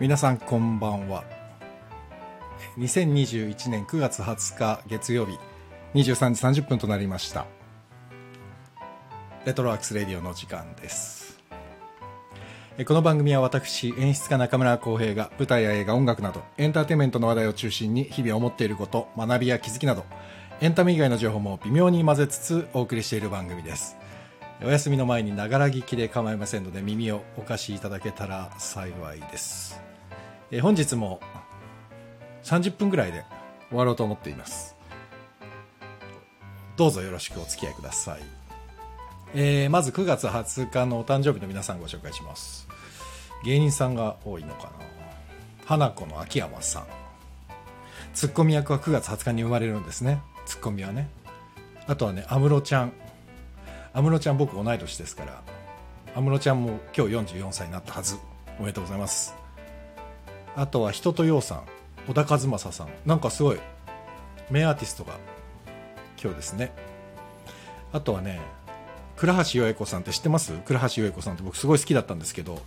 皆さんこんばんは。2021年9月20日月曜日23時30分となりました。レトロワークスレディオの時間です。この番組は私演出家中村浩平が舞台や映画音楽などエンターテインメントの話題を中心に日々思っていること学びや気づきなどエンタメ以外の情報も微妙に混ぜつつお送りしている番組です。お休みの前にながら聞きで構いませんので耳をお貸しいただけたら幸いです。え本日も30分ぐらいで終わろうと思っています。どうぞよろしくお付き合いください、えー、まず9月20日のお誕生日の皆さんご紹介します。芸人さんが多いのかな。花子の秋山さん。ツッコミ役は9月20日に生まれるんですね。ツッコミはね。あとはね安室ちゃん。安室ちゃん僕同い年ですから。安室ちゃんも今日44歳になったはず。おめでとうございます。あとは人とようさん小田和正さん。なんかすごい名アーティストが今日ですね。あとはね倉橋よえ子さんって知ってます？倉橋よえ子さんって僕すごい好きだったんですけど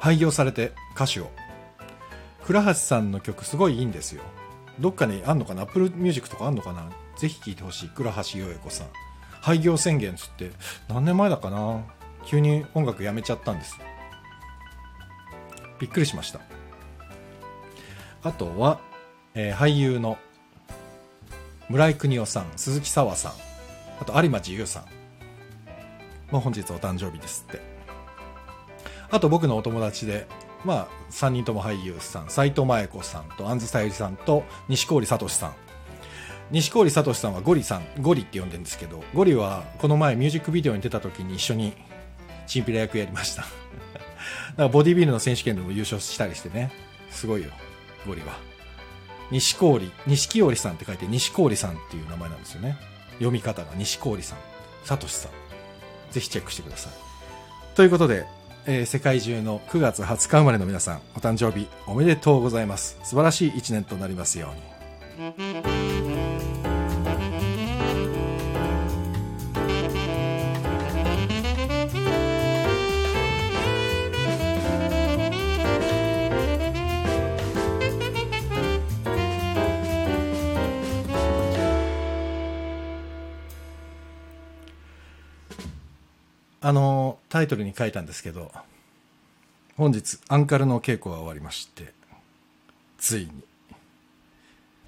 廃業されて歌手を。倉橋さんの曲すごいいいんですよ。どっかにあんのかな？Apple Music とかあんのかな？ぜひ聴いてほしい倉橋よえ子さん。廃業宣言つって何年前だかな？急に音楽やめちゃったんです。びっくりしました。あとは、えー、俳優の村井邦夫さん鈴木沙和さんあと有馬自由さん。も本日お誕生日ですって。あと僕のお友達でまあ3人とも俳優さん斎藤麻恵子さんと杏さゆりさんと錦織聡さん。錦織聡さんはゴリさんゴリって呼んでるんですけどゴリはこの前ミュージックビデオに出た時に一緒にチンピラ役やりました。だからボディビルの選手権でも優勝したりしてね。すごいよ。ゴリは。西郡錦織さんって書いて西郡さんっていう名前なんですよね。読み方が西郡さん。聡さん。ぜひチェックしてください。ということで、えー、世界中の9月20日生まれの皆さんお誕生日おめでとうございます。素晴らしい一年となりますように。あのタイトルに書いたんですけど本日アンカルの稽古が終わりましてついに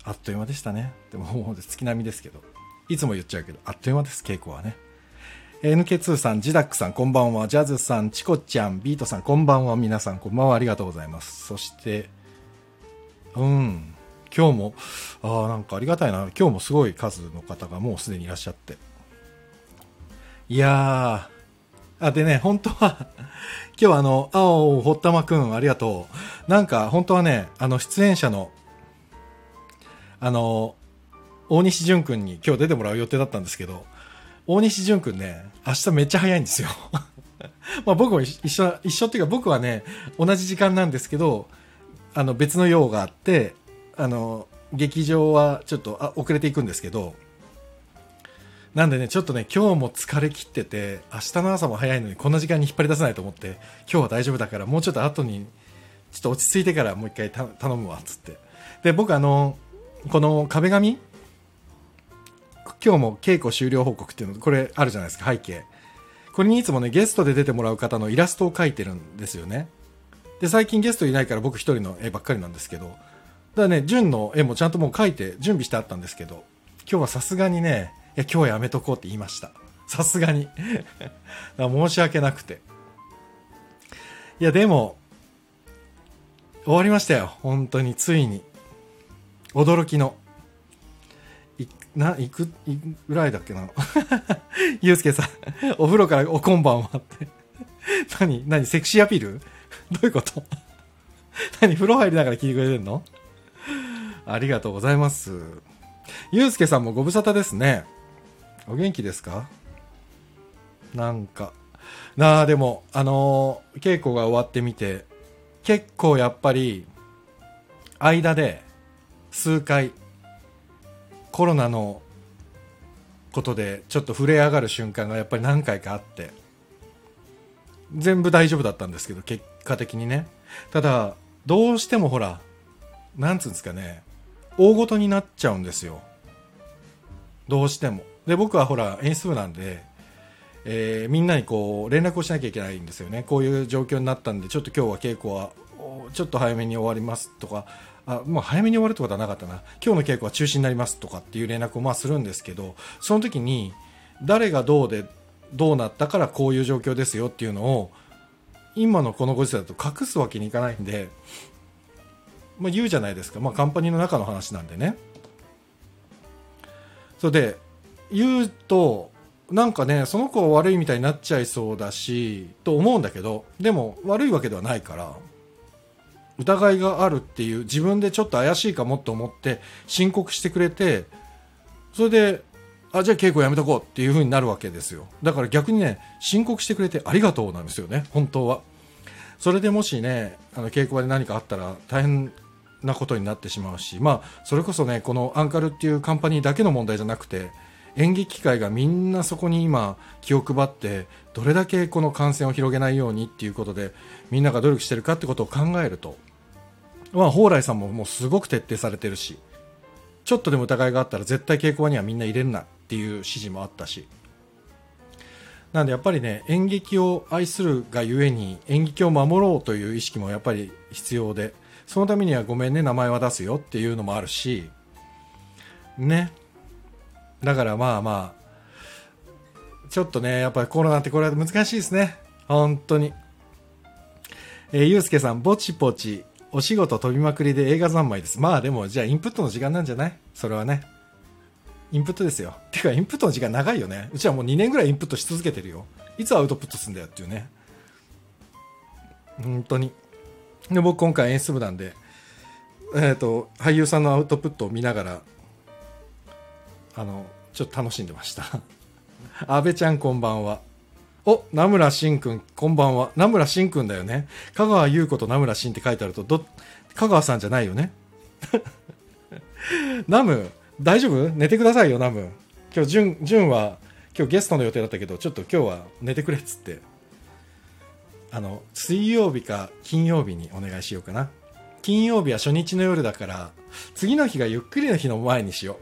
あっという間でしたねでももう月並みですけどいつも言っちゃうけどあっという間です稽古はね NK2 さん、ジダックさん、こんばんは。ジャズさん、チコちゃん、ビートさん、こんばんは。皆さん、こんばんは。ありがとうございます。そして、うん、今日も、ああ、なんかありがたいな。今日もすごい数の方がもうすでにいらっしゃって。いやあ、でね、本当は今日はあの、青、堀玉くん、ありがとう。なんか、本当はね、あの、出演者の、あの、大西淳くんに今日出てもらう予定だったんですけど、大西淳くんね、明日めっちゃ早いんですよ。まあ僕も一緒、一緒っていうか僕はね、同じ時間なんですけど、あの別の用があって、あの、劇場はちょっとあ遅れていくんですけど、なんでね、ちょっとね、今日も疲れ切ってて、明日の朝も早いのにこんな時間に引っ張り出せないと思って、今日は大丈夫だから、もうちょっと後に、ちょっと落ち着いてからもう一回頼むわ、つって。で、僕あの、この壁紙今日も稽古終了報告っていうの、これあるじゃないですか、背景。これにいつもね、ゲストで出てもらう方のイラストを描いてるんですよね。で、最近ゲストいないから僕一人の絵ばっかりなんですけど、だからね、純の絵もちゃんともう描いて準備してあったんですけど、今日はさすがにね、や、今日やめとこうって言いました。さすがに 申し訳なくて。いや、でも、終わりましたよ。本当に、ついに。驚きの。い、な、いく、いぐらいだっけな。ゆうすけさん、お風呂からおこんばんはって。何何セクシーアピール？どういうこと？何風呂入りながら聞いてくれてんの？ありがとうございます。ゆうすけさんもご無沙汰ですね。お元気ですか？なんか。なあ、でも、あのー、稽古が終わってみて、結構やっぱり、間で、数回、コロナのことで、ちょっと震え上がる瞬間がやっぱり何回かあって、全部大丈夫だったんですけど、結果的にね。ただ、どうしてもほら、なんつうんですかね、大ごとになっちゃうんですよ。どうしても。で、僕はほら、演出部なんで、えー、みんなにこう、連絡をしなきゃいけないんですよね。こういう状況になったんで、ちょっと今日は稽古は、ちょっと早めに終わりますとか、あもう早めに終わるってことはなかったな。今日の稽古は中止になりますとかっていう連絡をまあするんですけど、その時に、誰がどうで、どうなったからこういう状況ですよっていうのを、今のこのご時世だと隠すわけにいかないんで、まあ、言うじゃないですか、まあ、カンパニーの中の話なんでね。それで、言うと、なんかね、その子は悪いみたいになっちゃいそうだし、と思うんだけど、でも悪いわけではないから、疑いがあるっていう自分でちょっと怪しいかもと思って申告してくれて、それで、あ、じゃあ稽古やめとこうっていう風になるわけですよ。だから逆にね、申告してくれてありがとうなんですよね、本当は。それでもしね、あの稽古場で何かあったら大変なことになってしまうし、まあ、それこそね、このアンカルっていうカンパニーだけの問題じゃなくて、演劇界がみんなそこに今気を配ってどれだけこの感染を広げないようにっていうことでみんなが努力してるかってことを考えると、まあ、蓬莱さんももうすごく徹底されてるしちょっとでも疑いがあったら絶対稽古場にはみんな入れるなっていう指示もあったし。なんでやっぱりね演劇を愛するがゆえに演劇を守ろうという意識もやっぱり必要でそのためにはごめんね名前は出すよっていうのもあるしね。だからまあまあ、ちょっとね、やっぱりコロナってこれは難しいですね。本当に。えー、ゆうすけさん、ぼちぼち、お仕事飛びまくりで映画三昧です。まあでも、じゃあインプットの時間なんじゃない？それはね。インプットですよ。てか、インプットの時間長いよね。うちはもう2年ぐらいインプットし続けてるよ。いつアウトプットするんだよっていうね。本当に。で、僕今回演出部なんで、えっ、ー、と、俳優さんのアウトプットを見ながら、あの、ちょっと楽しんでました。安倍ちゃんこんばんは。お、名村真くん、こんばんは。名村真くんだよね。香川優子と名村真って書いてあると、ど、香川さんじゃないよね。ナム、大丈夫？寝てくださいよ、ナム。今日、ジュン、ジュンは、今日ゲストの予定だったけど、ちょっと今日は寝てくれっつって。あの、水曜日か金曜日にお願いしようかな。金曜日は初日の夜だから、次の日がゆっくりの日の前にしよ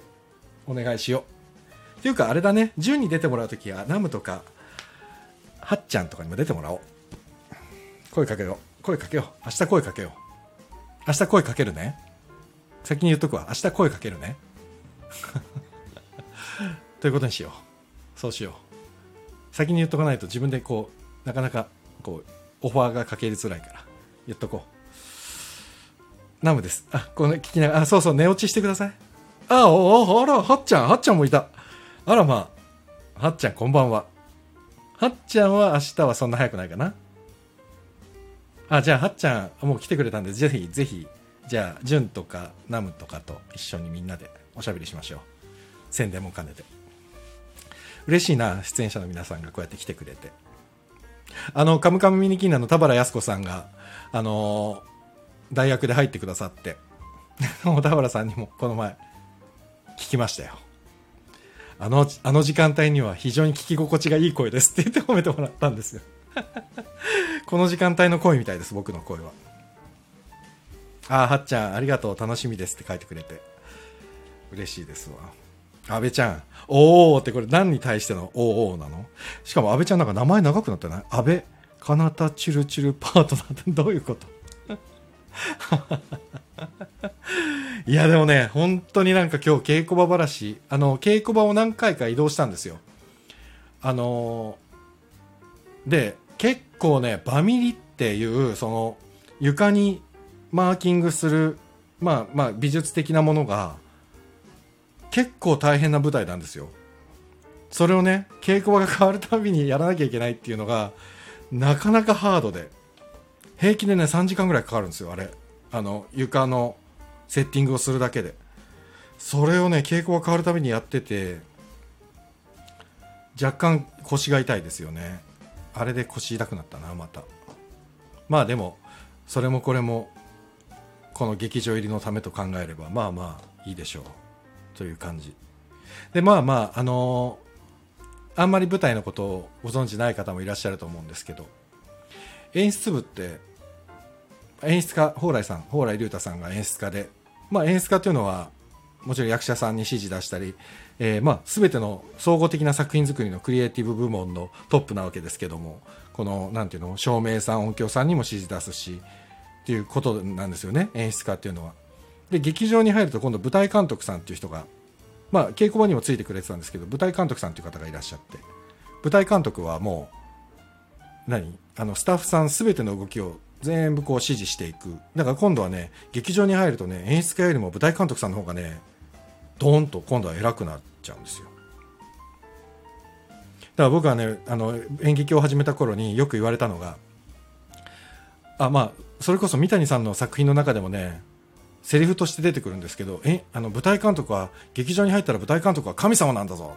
う。お願いしよう。っていうか、あれだね、10に出てもらうときは、ナムとか、はっちゃんとかにも出てもらおう。声かけよう。声かけよう。明日声かけよう。明日声かけるね。先に言っとくわ。明日声かけるね。ということにしよう。そうしよう。先に言っとかないと自分でこう、なかなか、こう、オファーがかけりづらいから。言っとこう。ナムです。あ、この聞きながら、あ、そうそう、寝落ちしてください。あ、お、あら、はっちゃん、はっちゃんもいた。あらまあ、はっちゃんこんばんは。はっちゃんは明日はそんな早くないかな？あ、じゃあはっちゃん、もう来てくれたんで、ぜひ、ぜひ、じゃあ、ジュンとかナムとかと一緒にみんなでおしゃべりしましょう。宣伝も兼ねて。嬉しいな、出演者の皆さんがこうやって来てくれて。あの、カムカムミニキンナの田原靖子さんが、あのー、大学で入ってくださって、田原さんにもこの前、聞きましたよ。あの、あの時間帯には非常に聞き心地がいい声ですって言って褒めてもらったんですよ。この時間帯の声みたいです、僕の声は。あ、はっちゃん、ありがとう、楽しみですって書いてくれて。嬉しいですわ。安倍ちゃん、おーってこれ何に対してのおーおなの？しかも安倍ちゃんなんか名前長くなってない？安倍、かなたチュルチュルパートナーってどういうこと？いやでもね、本当になんか今日稽古場話、あの、稽古場を何回か移動したんですよ。あのー、で、結構ね、バミリっていう、その、床にマーキングする、まあまあ美術的なものが、結構大変な舞台なんですよ。それをね、稽古場が変わるたびにやらなきゃいけないっていうのが、なかなかハードで、平気でね、3時間ぐらいかかるんですよ、あれ。あの、床のセッティングをするだけで。それをね傾向が変わるたびにやってて若干腰が痛いですよね。あれで腰痛くなったなまた。まあでもそれもこれもこの劇場入りのためと考えればまあまあいいでしょう。という感じ。でまあまああのー、あんまり舞台のことをご存知ない方もいらっしゃると思うんですけど演出部って演出家蓬莱さん蓬莱竜太さんが演出家で、まあ、演出家というのはもちろん役者さんに指示出したり、えー、まあ全ての総合的な作品作りのクリエイティブ部門のトップなわけですけどもこのなんていうの照明さん音響さんにも指示出すしっていうことなんですよね演出家っていうのは。で劇場に入ると今度舞台監督さんっていう人が、まあ、稽古場にもついてくれてたんですけど舞台監督さんっていう方がいらっしゃって舞台監督はもう何？あのスタッフさん全ての動きを全部こう指示していく。だから今度はね劇場に入るとね演出家よりも舞台監督さんの方がねドーンと今度は偉くなっちゃうんですよ。だから僕はねあの演劇を始めた頃によく言われたのがあまあそれこそ三谷さんの作品の中でもねセリフとして出てくるんですけどえあの舞台監督は劇場に入ったら舞台監督は神様なんだぞ。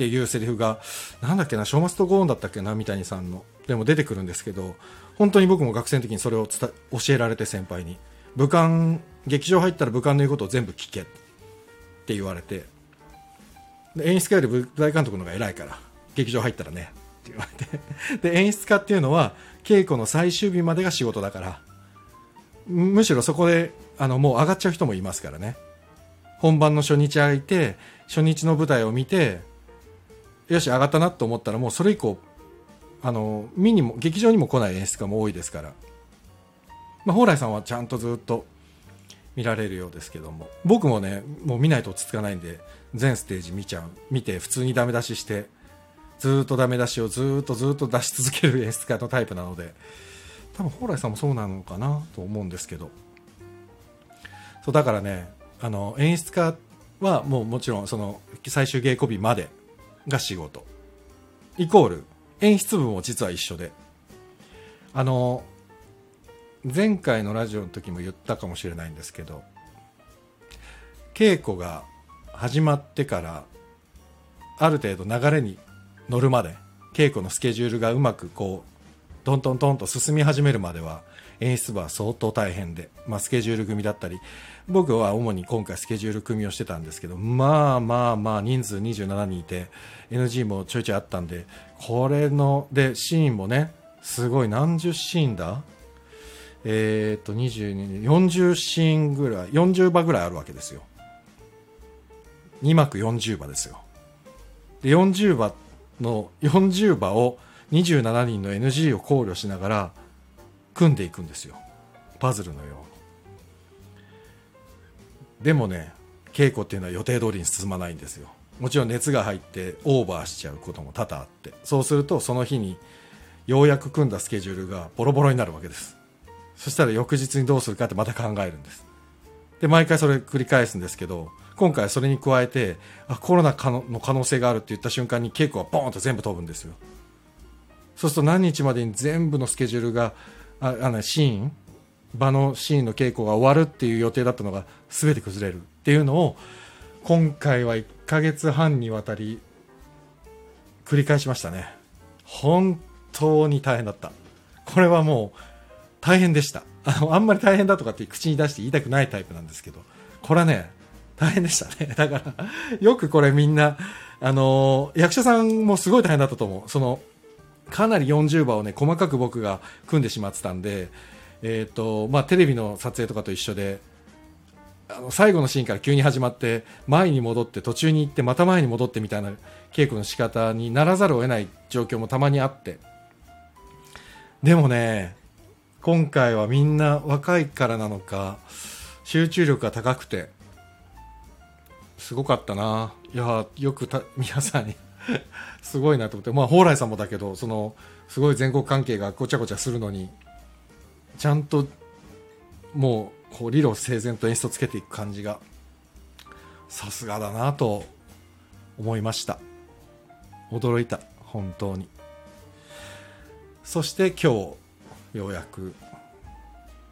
っていうセリフがなんだっけな「ショーマスト・ゴーン」だったっけな三谷さんの。でも出てくるんですけど本当に僕も学生の時にそれを教えられて先輩に。武漢劇場入ったら武漢の言うことを全部聞けって言われて。で演出家より舞台監督の方が偉いから劇場入ったらねって言われて。で演出家っていうのは稽古の最終日までが仕事だからむしろそこであのもう上がっちゃう人もいますからね。本番の初日空いて初日の舞台を見てよし上がったなと思ったらもうそれ以降あの見にも劇場にも来ない演出家も多いですから、まあ、蓬莱さんはちゃんとずっと見られるようですけども。僕もねもう見ないと落ち着かないんで全ステージ見ちゃう。見て普通にダメ出ししてずっとダメ出しをずっとずっと出し続ける演出家のタイプなので。多分蓬莱さんもそうなのかなと思うんですけど。そうだからねあの演出家はもうもちろんその最終稽古日までが仕事。イコール演出部も実は一緒で。あの前回のラジオの時も言ったかもしれないんですけど稽古が始まってからある程度流れに乗るまで稽古のスケジュールがうまくこうトントントンと進み始めるまでは演出部は相当大変で、まあ、スケジュール組だったり僕は主に今回スケジュール組をしてたんですけどまあまあまあ人数27人いて NG もちょいちょいあったんでこれのでシーンもねすごい何十シーンだ？えっ、と22 40シーンぐらい40場ぐらいあるわけですよ。2幕40場ですよ。で40場の40場を27人の NG を考慮しながら組んでいくんですよ。パズルのよう。にでもね稽古っていうのは予定通りに進まないんですよ。もちろん熱が入ってオーバーしちゃうことも多々あって。そうするとその日にようやく組んだスケジュールがボロボロになるわけです。そしたら翌日にどうするかってまた考えるんです。で毎回それ繰り返すんですけど今回それに加えてあコロナの可能性があるって言った瞬間に稽古がボーンと全部飛ぶんですよ。そうすると何日までに全部のスケジュールがああのシーン？場のシーンの稽古が終わるっていう予定だったのが全て崩れるっていうのを今回は1ヶ月半にわたり繰り返しましたね。本当に大変だった。これはもう大変でした。あ のあんまり大変だとかって口に出して言いたくないタイプなんですけどこれはね大変でしたね。だからよくこれみんなあの役者さんもすごい大変だったと思う。そのかなり40番をね細かく僕が組んでしまってたんで、えーとまあ、テレビの撮影とかと一緒であの最後のシーンから急に始まって前に戻って途中に行ってまた前に戻ってみたいな稽古の仕方にならざるを得ない状況もたまにあって。でもね今回はみんな若いからなのか集中力が高くてすごかったな。いやよく皆さんに すごいなと思って、まあ、蓬莱さんもだけどそのすごい全国関係がごちゃごちゃするのにちゃんともうこう理路整然と演出をつけていく感じがさすがだなと思いました。驚いた。本当に。そして今日ようやく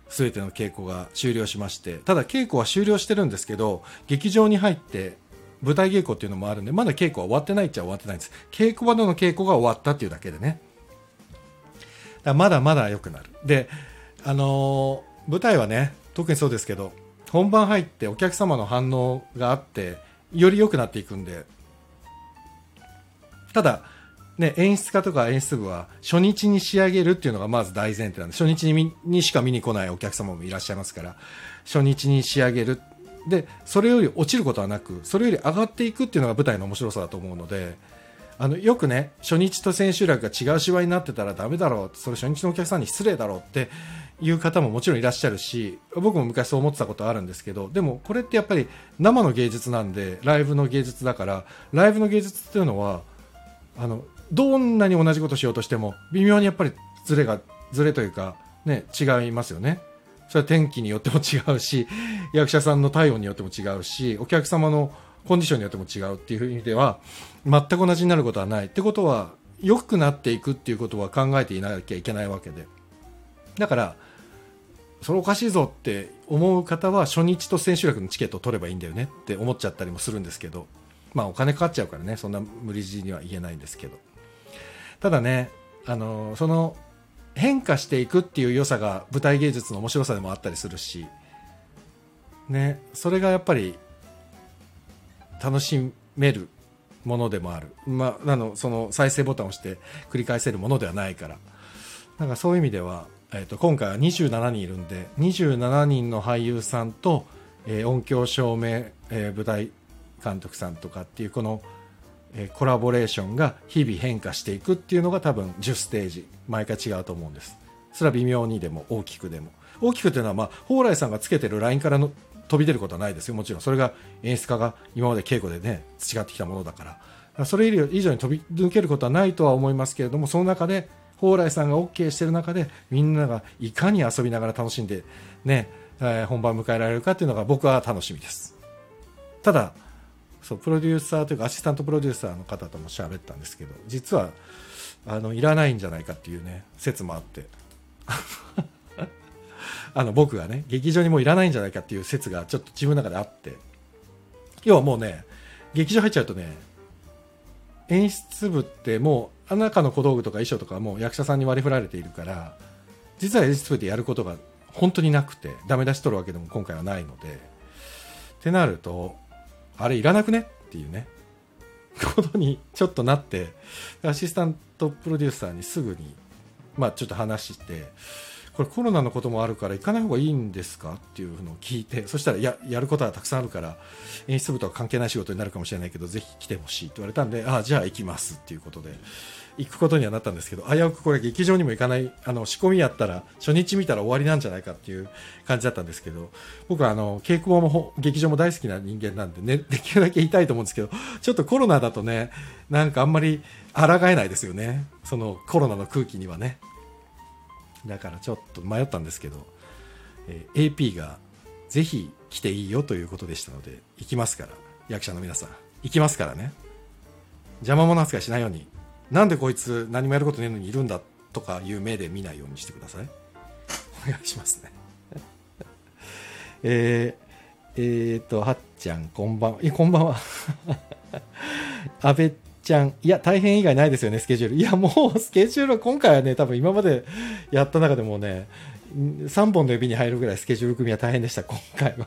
全ての稽古が終了しましてただ稽古は終了してるんですけど劇場に入って舞台稽古っていうのもあるんで、まだ稽古は終わってないっちゃ終わってないんです。稽古場での稽古が終わったっていうだけでね。だまだまだ良くなる。で、あのー、舞台はね、特にそうですけど、本番入ってお客様の反応があって、より良くなっていくんで、ただ、ね、演出家とか演出部は初日に仕上げるっていうのがまず大前提なんで初日ににしか見に来ないお客様もいらっしゃいますから初日に仕上げるでそれより落ちることはなくそれより上がっていくっていうのが舞台の面白さだと思うのであのよくね初日と千秋楽が違う芝居になってたらダメだろうそれ初日のお客さんに失礼だろうっていう方ももちろんいらっしゃるし僕も昔そう思ってたことあるんですけどでもこれってやっぱり生の芸術なんでライブの芸術だからライブの芸術っていうのはあのどんなに同じことしようとしても微妙にやっぱりズレがズレというか、ね、違いますよね。それは天気によっても違うし役者さんの体温によっても違うしお客様のコンディションによっても違うっていう意味では全く同じになることはない。ってことは良くなっていくっていうことは考えていなきゃいけないわけで。だからそれおかしいぞって思う方は初日と千秋楽のチケットを取ればいいんだよねって思っちゃったりもするんですけどまあお金かかっちゃうからねそんな無理強いには言えないんですけど。ただねあのその変化していくっていう良さが舞台芸術の面白さでもあったりするしねそれがやっぱり楽しめるものでもある、まあ、あのその再生ボタンを押して繰り返せるものではないから。なんかそういう意味では、えー、と今回は27人いるんで27人の俳優さんと、えー、音響照明、えー、舞台監督さんとかっていうこの、え、コラボレーションが日々変化していくっていうのが多分10ステージ毎回違うと思うんです。それは微妙にでも大きくでも。大きくっていうのは、まあ、蓬莱さんがつけてるラインからの飛び出ることはないですよ。もちろん。それが演出家が今まで稽古でね培ってきたものだから。それ以上に飛び抜けることはないとは思いますけれどもその中で蓬莱さんが OK してる中でみんながいかに遊びながら楽しんでね、えー、本番迎えられるかっていうのが僕は楽しみです。ただそうプロデューサーというかアシスタントプロデューサーの方とも喋ったんですけど実はあのいらないんじゃないかっていうね説もあって。あの僕がね劇場にもういらないんじゃないかっていう説がちょっと自分の中であって。要はもうね劇場入っちゃうとね演出部ってもうあ中の小道具とか衣装とかもう役者さんに割り振られているから実は演出部でやることが本当になくてダメ出し取るわけでも今回はないので。ってなるとあれいらなくね？っていうね。ことにちょっとなってアシスタントプロデューサーにすぐにまあちょっと話してこれコロナのこともあるから行かない方がいいんですか？っていうのを聞いてそしたらややることはたくさんあるから演出部とは関係ない仕事になるかもしれないけどぜひ来てほしいって言われたんでああじゃあ行きますっていうことで行くことにはなったんですけど危うくこれ劇場にも行かないあの仕込みやったら初日見たら終わりなんじゃないかっていう感じだったんですけど僕はあの稽古場も劇場も大好きな人間なんで、ね、できるだけいたいと思うんですけどちょっとコロナだとねなんかあんまり抗えないですよね。そのコロナの空気にはね。だからちょっと迷ったんですけど、えー、AP がぜひ来ていいよということでしたので行きますから。役者の皆さん行きますからね。邪魔者扱いしないように。なんでこいつ何もやることねえのにいるんだとかいう目で見ないようにしてくださいお願いしますねえー、えー、とはっちゃんこんばんはいこんばんは安倍ちゃん、いや、大変以外ないですよね、スケジュール。いや、もう、スケジュール今回はね、多分今までやった中でもね、3本の指に入るぐらいスケジュール組みは大変でした、今回は。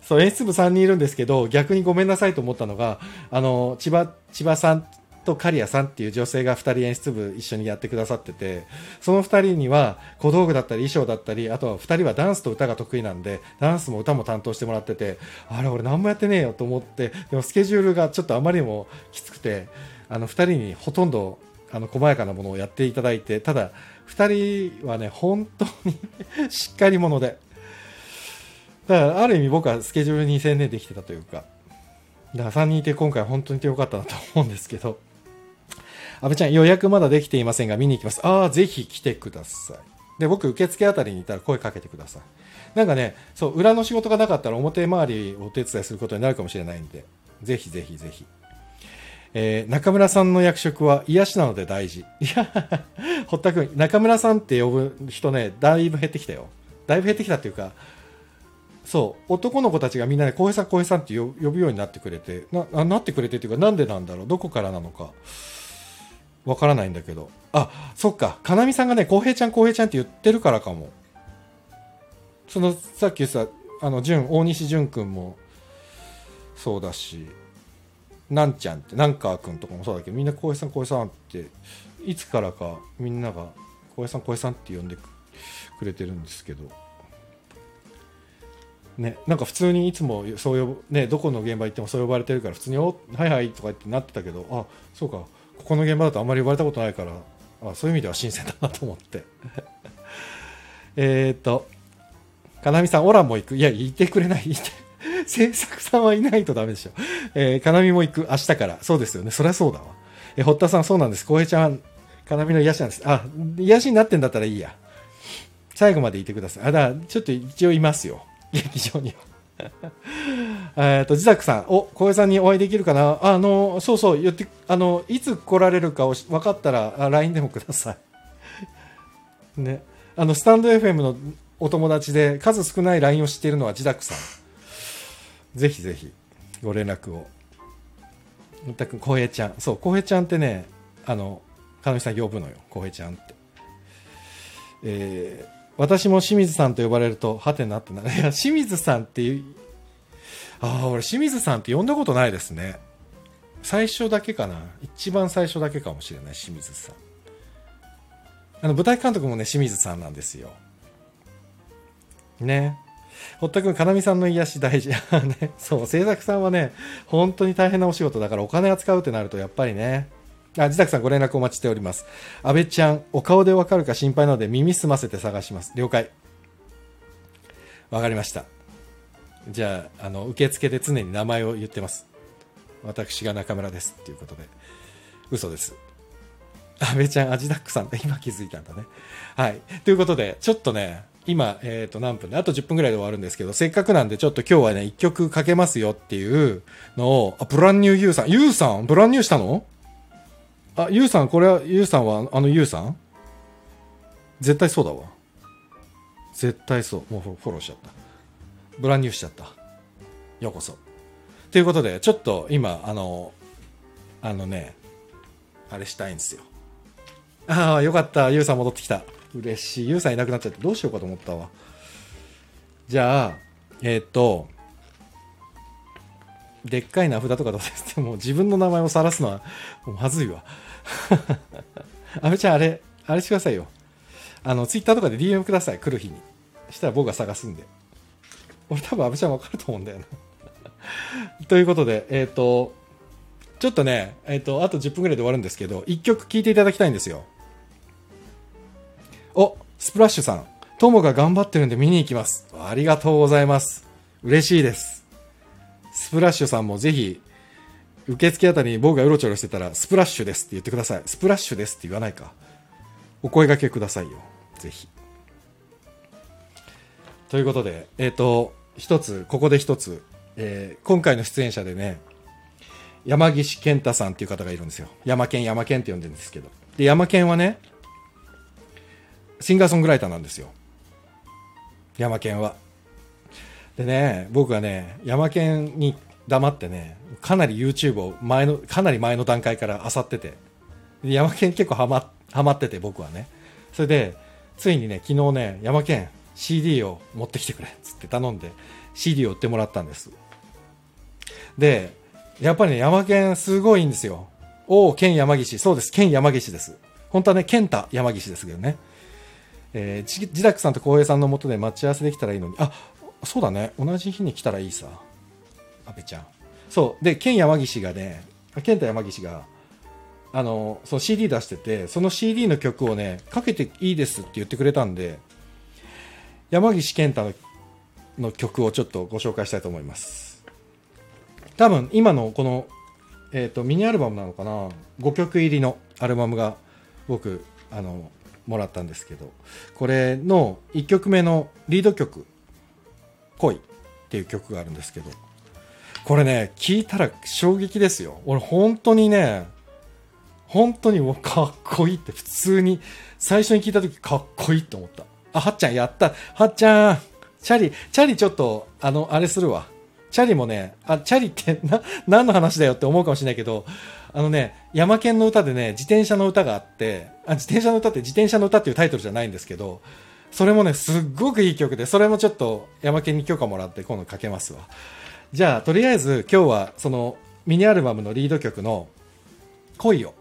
そう、演出部3人いるんですけど、逆にごめんなさいと思ったのが、あの、千葉、千葉さんと刈谷さんっていう女性が2人演出部一緒にやってくださっててその2人には小道具だったり衣装だったりあとは2人はダンスと歌が得意なんでダンスも歌も担当してもらっててあれ俺何もやってねえよと思ってでもスケジュールがちょっとあまりにもきつくてあの2人にほとんどあの細やかなものをやっていただいてただ2人はね本当に しっかり者で。だからある意味僕はスケジュールに専念できてたというかだから3人いて今回本当にいてよかったなと思うんですけど。阿部ちゃん予約まだできていませんが見に行きます。ああ、ぜひ来てください。で、僕、受付あたりにいたら声かけてください。なんかね、そう、裏の仕事がなかったら表回りをお手伝いすることになるかもしれないんで、ぜひぜひぜひ。えー、中村さんの役職は癒しなので大事。いや、堀田君、中村さんって呼ぶ人ね、だいぶ減ってきたよ。だいぶ減ってきたっていうか、そう、男の子たちがみんなで、浩平さん、浩平さんって呼ぶようになってくれて、な、なってくれてっていうか、なんでなんだろう、どこからなのか？わからないんだけど。あ、そっか。かなみさんがね、浩平ちゃん、浩平ちゃんって言ってるからかも。その、さっきさ、あの、淳、大西淳君も、そうだし、なんちゃんってなんかくんとかもそうだけどみんな浩平さん浩平さんっていつからかみんなが浩平さん浩平さんって呼んでくれてるんですけどね、なんか普通にいつもそう呼ぶ、ね、どこの現場行ってもそう呼ばれてるから普通に「おはいはい」とかってなってたけどあそうかここの現場だとあんまり呼ばれたことないからあそういう意味では新鮮だなと思って。えっとかなみさんオラも行く。いやいてくれない。い て制作さんはいないとダメでしょ、えー、かなみも行く明日から。そうですよね。そりゃそうだわ。え堀田さんそうなんです。浩平ちゃんかなみの癒しなんです。あ癒しになってんだったらいいや。最後までいてください。あだちょっと一応いますよ。劇場には。えっと、自宅さん、お、小江さんにお会いできるかな？あの、そうそう、言って、あの、いつ来られるかを分かったら、LINE でもください。ね。あの、スタンド FM のお友達で数少ない LINE を知っているのは自宅さん。ぜひぜひ、ご連絡を。全く、小平ちゃん。そう、小平ちゃんってね、あの、かなみさん呼ぶのよ、小平ちゃんって。えー私も清水さんと呼ばれると、はてなってな。いや、清水さんっていう、ああ、俺清水さんって呼んだことないですね。最初だけかな。一番最初だけかもしれない、清水さん。あの、舞台監督もね、清水さんなんですよ。ね。堀田君、かなみさんの癒し大事。ね、そう、制作さんはね、本当に大変なお仕事だからお金扱うってなると、やっぱりね、あ、自宅さんご連絡お待ちしております。安倍ちゃん、お顔でわかるか心配なので耳澄ませて探します。了解。わかりました。じゃあ、あの、受付で常に名前を言ってます。私が中村です。っていうことで。嘘です。安倍ちゃん、アジダックさんって今気づいたんだね。はい。ということで、ちょっとね、今、えっ、ー、と、何分で、あと10分ぐらいで終わるんですけど、せっかくなんで、ちょっと今日はね、1曲かけますよっていうのを、あ、ブランニューユーさん、ユーさんブランニューしたの？あ、ゆうさん、これは、ゆうさんは、あのゆうさん？絶対そうだわ。絶対そう。もうフォローしちゃった。ブランニューしちゃった。ようこそ。ということで、ちょっと今、あの、あのね、あれしたいんですよ。ああ、よかった。ゆうさん戻ってきた。嬉しい。ゆうさんいなくなっちゃってどうしようかと思ったわ。じゃあ、えー、っと、でっかい名札とかどうです？も自分の名前を晒すのはもうまずいわ。阿部ちゃん、あれ、あれしてくださいよ。あの、ツイッターとかで DM ください、来る日に。したら僕が探すんで。俺多分阿部ちゃんわかると思うんだよな ということで、えっ、ー、と、ちょっとね、えっ、ー、と、あと10分ぐらいで終わるんですけど、1曲聴いていただきたいんですよ。お、スプラッシュさん。友が頑張ってるんで見に行きます。ありがとうございます。嬉しいです。スプラッシュさんもぜひ受付あたりに僕がうろちょろしてたら、スプラッシュですって言ってください。スプラッシュですって言わないか。お声掛けくださいよ。ぜひ。ということで、えっ、ー、と、一つ、ここで一つ、えー、今回の出演者でね、山岸健太さんっていう方がいるんですよ。山健、山健って呼んでるんですけど。で、山健はね、シンガーソングライターなんですよ。山健は。でね、僕はね、山健に黙ってね、かなり YouTube を前の、かなり前の段階から漁ってて、山県結構ハマ、ハマってて僕はね。それで、ついにね、昨日ね、山県 CD を持ってきてくれ、つって頼んで、CD を売ってもらったんです。で、やっぱりね、山県すごいんですよ。おお、県山岸。そうです、県山岸です。本当はね、健太山岸ですけどね。えー、自宅さんと浩平さんのもとで待ち合わせできたらいいのに、あ、そうだね、同じ日に来たらいいさ。阿部ちゃん。そう。で、ケン山岸がね、ケンタ山岸が、あの、その CD 出してて、その CD の曲をね、かけていいですって言ってくれたんで、山岸健太のの曲をちょっとご紹介したいと思います。多分、今のこの、えっ、ー、と、ミニアルバムなのかな ?5 曲入りのアルバムが僕、あの、もらったんですけど、これの1曲目のリード曲、恋っていう曲があるんですけど、これね、聞いたら衝撃ですよ。俺本当にね、本当にもうかっこいいって普通に、最初に聞いた時かっこいいって思った。あ、はっちゃんやった。はっちゃん。チャリ、チャリちょっと、あの、あれするわ。チャリもね、あ、チャリってな、何の話だよって思うかもしれないけど、あのね、山県の歌でね、自転車の歌があって、あ、自転車の歌って自転車の歌っていうタイトルじゃないんですけど、それもね、すっごくいい曲で、それもちょっと山県に許可もらって今度かけますわ。じゃあ、とりあえず今日はそのミニアルバムのリード曲の恋を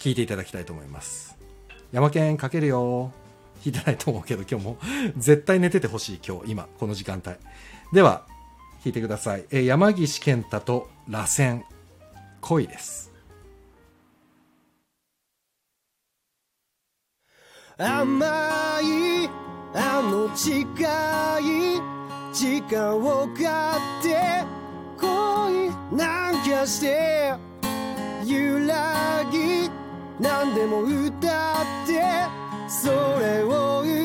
聴いていただきたいと思います。山県かけるよ。弾いてないと思うけど今日も 絶対寝ててほしい今日、今、この時間帯。では、弾いてください。えー山岸健太と螺旋、恋です。甘いあの近い時間を買って恋なんかして。揺らぎ何でも歌ってそれを歌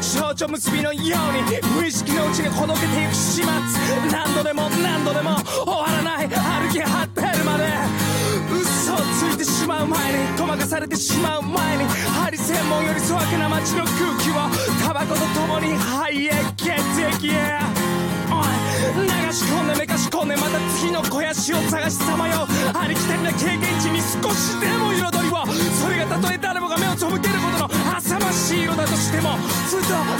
ように蝶々結びのように無意識のうちにほどけていく始末。何度でも何度でも終わらない歩き果てるまで。嘘をついてしまう前にごまかされてしまう前にハリセンモンより粗悪な街の空気をタバコと共に肺へ血液へ。おい流し込んでめかし込んでまた次の肥やしを探しさまよう。ありきたりな経験値に少しでも彩も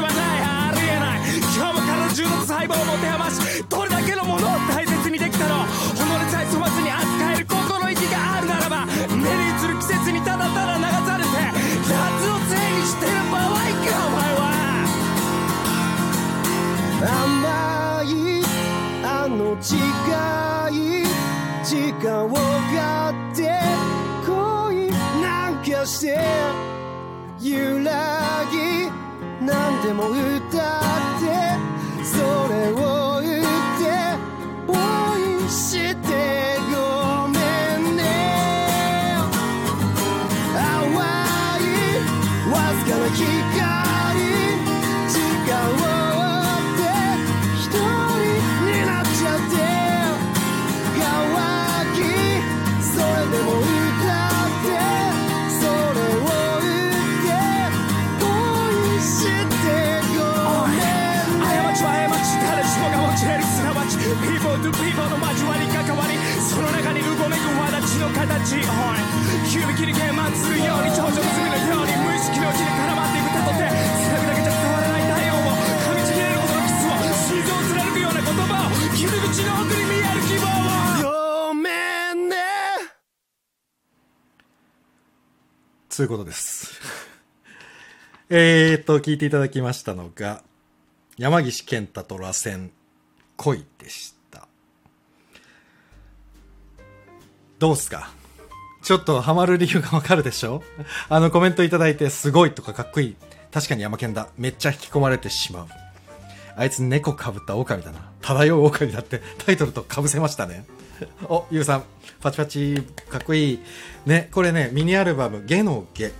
はないありえない今日も体中の細胞を持て余しどれだけのものを大切にできたの己さえ粗末に扱える心意気があるならば目に映る季節にただただ流されて夏をせいにしてる場合かお前は甘いあの近い時間を買って恋なんかして揺らぎ何でも歌ってそれを轍の形おい指切り剣満するように頂上結びのように無意識のうちに絡まっていくたとてつなぐだけじゃ伝わらない体温を噛みちぎれるほどのキスを心臓を貫くような言葉を傷口の奥に見える希望をごめんねつうことです。えーと、聞いていただきましたのが、山岸健太と螺旋、恋でした。どうっすか？ちょっとハマる理由がわかるでしょ？あのコメントいただいて、すごいとかかっこいい。確かに山健だ。めっちゃ引き込まれてしまう。あいつ猫かぶった狼だな。漂う狼だってタイトルと被せましたね。お、ゆうさん、パチパチ、かっこいい。ね、これね、ミニアルバム、ゲのゲっ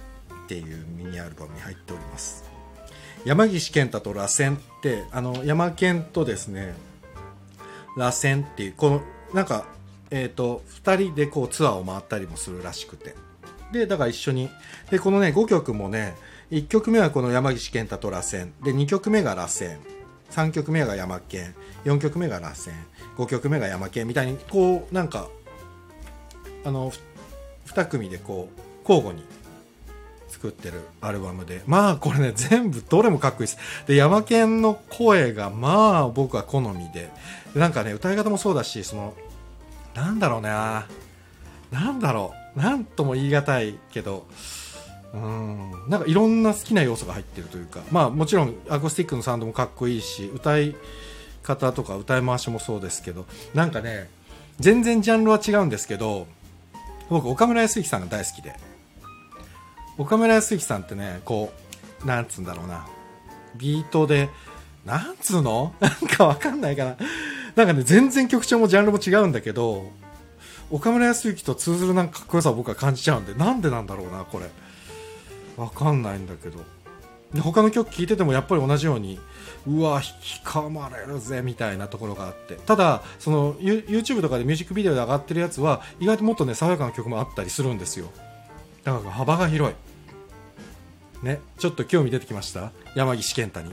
ていうミニアルバムに入っております。山岸健太と螺旋って、あの、山健とですね、螺旋っていう、この、なんか、えっ、と、二人でこうツアーを回ったりもするらしくて。で、だから一緒に。で、このね、5曲もね、1曲目はこの山岸健太と螺旋。で、2曲目が螺旋。3曲目が山健。4曲目が螺旋。5曲目が山健みたいに、こう、なんか、あの2組でこう交互に作ってるアルバムでまあこれね 全部どれもかっこいいですでヤマケンの声がまあ僕は好みででなんかね歌い方もそうだしそのなんだろうななんだろう。なんとも言い難いけど。うん。なんかいろんな好きな要素が入ってるというか。まあもちろんアコースティックのサウンドもかっこいいし歌い方とか歌い回しもそうですけど。なんかね全然ジャンルは違うんですけど僕岡村康之さんが大好きで。岡村康之さんってねこうなんつうんだろうな。ビートでなんつうの？なんかわかんないかな。なんかね全然曲調もジャンルも違うんだけど岡村康之と通ずるなんかかっこよさを僕は感じちゃうんでなんでなんだろうなこれ。わかんないんだけど。他の曲聴いててもやっぱり同じようにうわ引きかまれるぜみたいなところがあって。ただその YouTube とかでミュージックビデオで上がってるやつは意外ともっとね爽やかな曲もあったりするんですよ。だから幅が広い。ねちょっと興味出てきました？山岸健太に。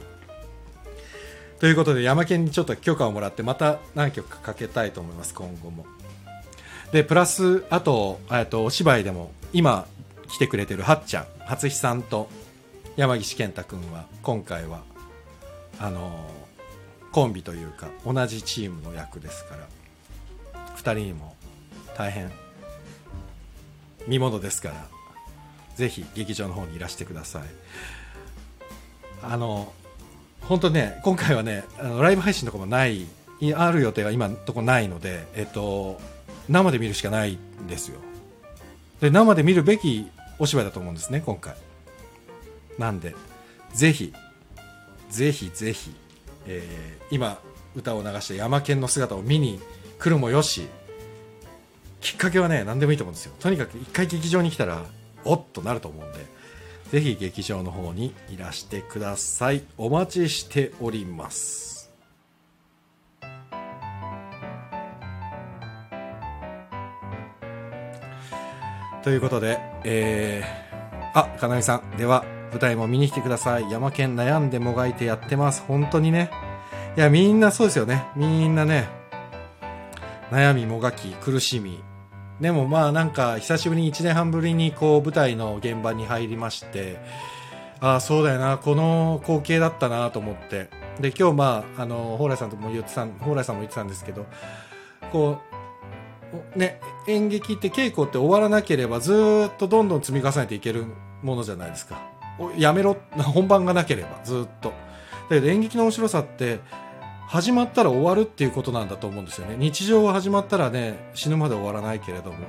ということで山県にちょっと許可をもらってまた何曲かかけたいと思います今後も。でプラスあとえっとお芝居でも今来てくれてるはっちゃん初日さんと山岸健太君は今回はあのコンビというか同じチームの役ですから2人にも大変見ものですからぜひ劇場の方にいらしてください。あの本当ね今回はねあのライブ配信とかもないある予定が今のとこないのでえっと生で見るしかないんですよ。で生で見るべきお芝居だと思うんですね今回。なんでぜひぜひぜひ、えー今歌を流した山県の姿を見に来るもよしきっかけはね何でもいいと思うんですよ。とにかく一回劇場に来たらおっとなると思うんで。ぜひ劇場の方にいらしてくださいお待ちしておりますということで、えー、あ、かなみさん。では、舞台も見に来てください。山県悩んでもがいてやってます。本当にね。いや、みんなそうですよね。みんなね、悩みもがき、苦しみ。でもまあなんか、久しぶりに1年半ぶりにこう舞台の現場に入りまして、ああ、そうだよな、この光景だったなと思って。で、今日まあ、あの、蓬莱さんとも言ってたん、蓬莱さんも言ってたんですけど、こう、ね、演劇って稽古って終わらなければずっとどんどん積み重ねていけるものじゃないですか。やめろ、本番がなければずっと。だけど演劇の面白さって始まったら終わるっていうことなんだと思うんですよね。日常は始まったらね、死ぬまで終わらないけれども、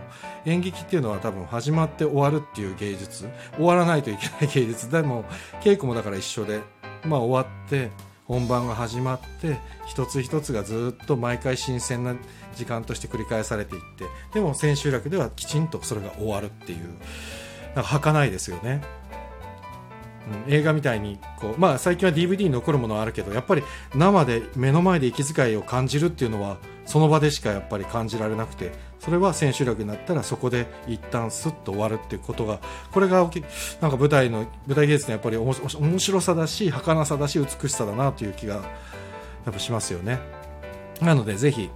演劇っていうのは多分始まって終わるっていう芸術、終わらないといけない芸術。でも、稽古もだから一緒で、まあ終わって、本番が始まって、一つ一つがずっと毎回新鮮な時間として繰り返されていって、でも千秋楽ではきちんとそれが終わるっていう、なんか儚いですよね。映画みたいにこう、まあ、最近は DVD に残るものはあるけどやっぱり生で目の前で息遣いを感じるっていうのはその場でしかやっぱり感じられなくてそれは千秋楽になったらそこで一旦スッと終わるっていうことがこれがなんか舞台の舞台芸術のやっぱりおもし面白さだし儚さだし美しさだなという気がやっぱしますよね。なのでぜひ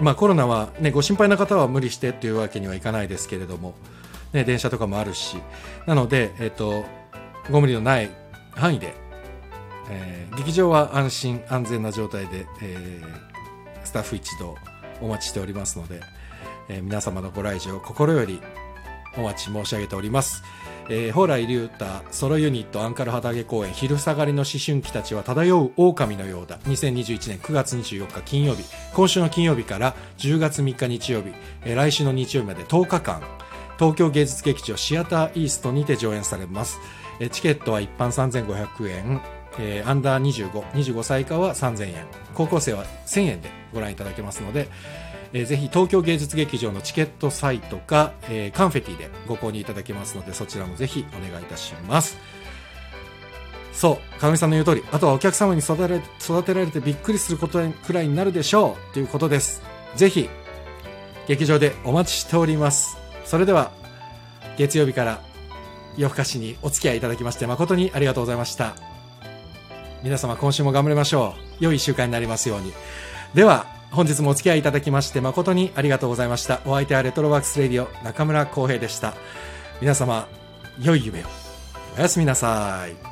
まあコロナはねご心配な方は無理してっていうわけにはいかないですけれどもね電車とかもあるしなのでえっ、とご無理のない範囲で、えー劇場は安心安全な状態で、えースタッフ一同お待ちしておりますので、えー皆様のご来場心よりお待ち申し上げております。えー、蓬莱竜太ソロユニットアンカル旗揚げ公演昼下がりの思春期たちは漂う狼のようだ。2021年9月24日金曜日。今週の金曜日から10月3日日曜日、えー来週の日曜日まで10日間東京芸術劇場シアターイーストにて上演されます。えチケットは一般3500円、えーアンダー25、25歳以下は3000円、高校生は1000円でご覧いただけますので、えーぜひ東京芸術劇場のチケットサイトか、えーカンフェティでご購入いただけますので、そちらもぜひお願いいたします。そう、かみさんの言う通り、あとはお客様に育て育てられてびっくりすることくらいになるでしょうということです。ぜひ、劇場でお待ちしております。それでは、月曜日から夜更かしにお付き合いいただきまして誠にありがとうございました。皆様今週も頑張りましょう。良い週間になりますように。では、本日もお付き合いいただきまして誠にありがとうございました。お相手はレトロワークスレディオ中村浩平でした。皆様、良い夢を。おやすみなさい。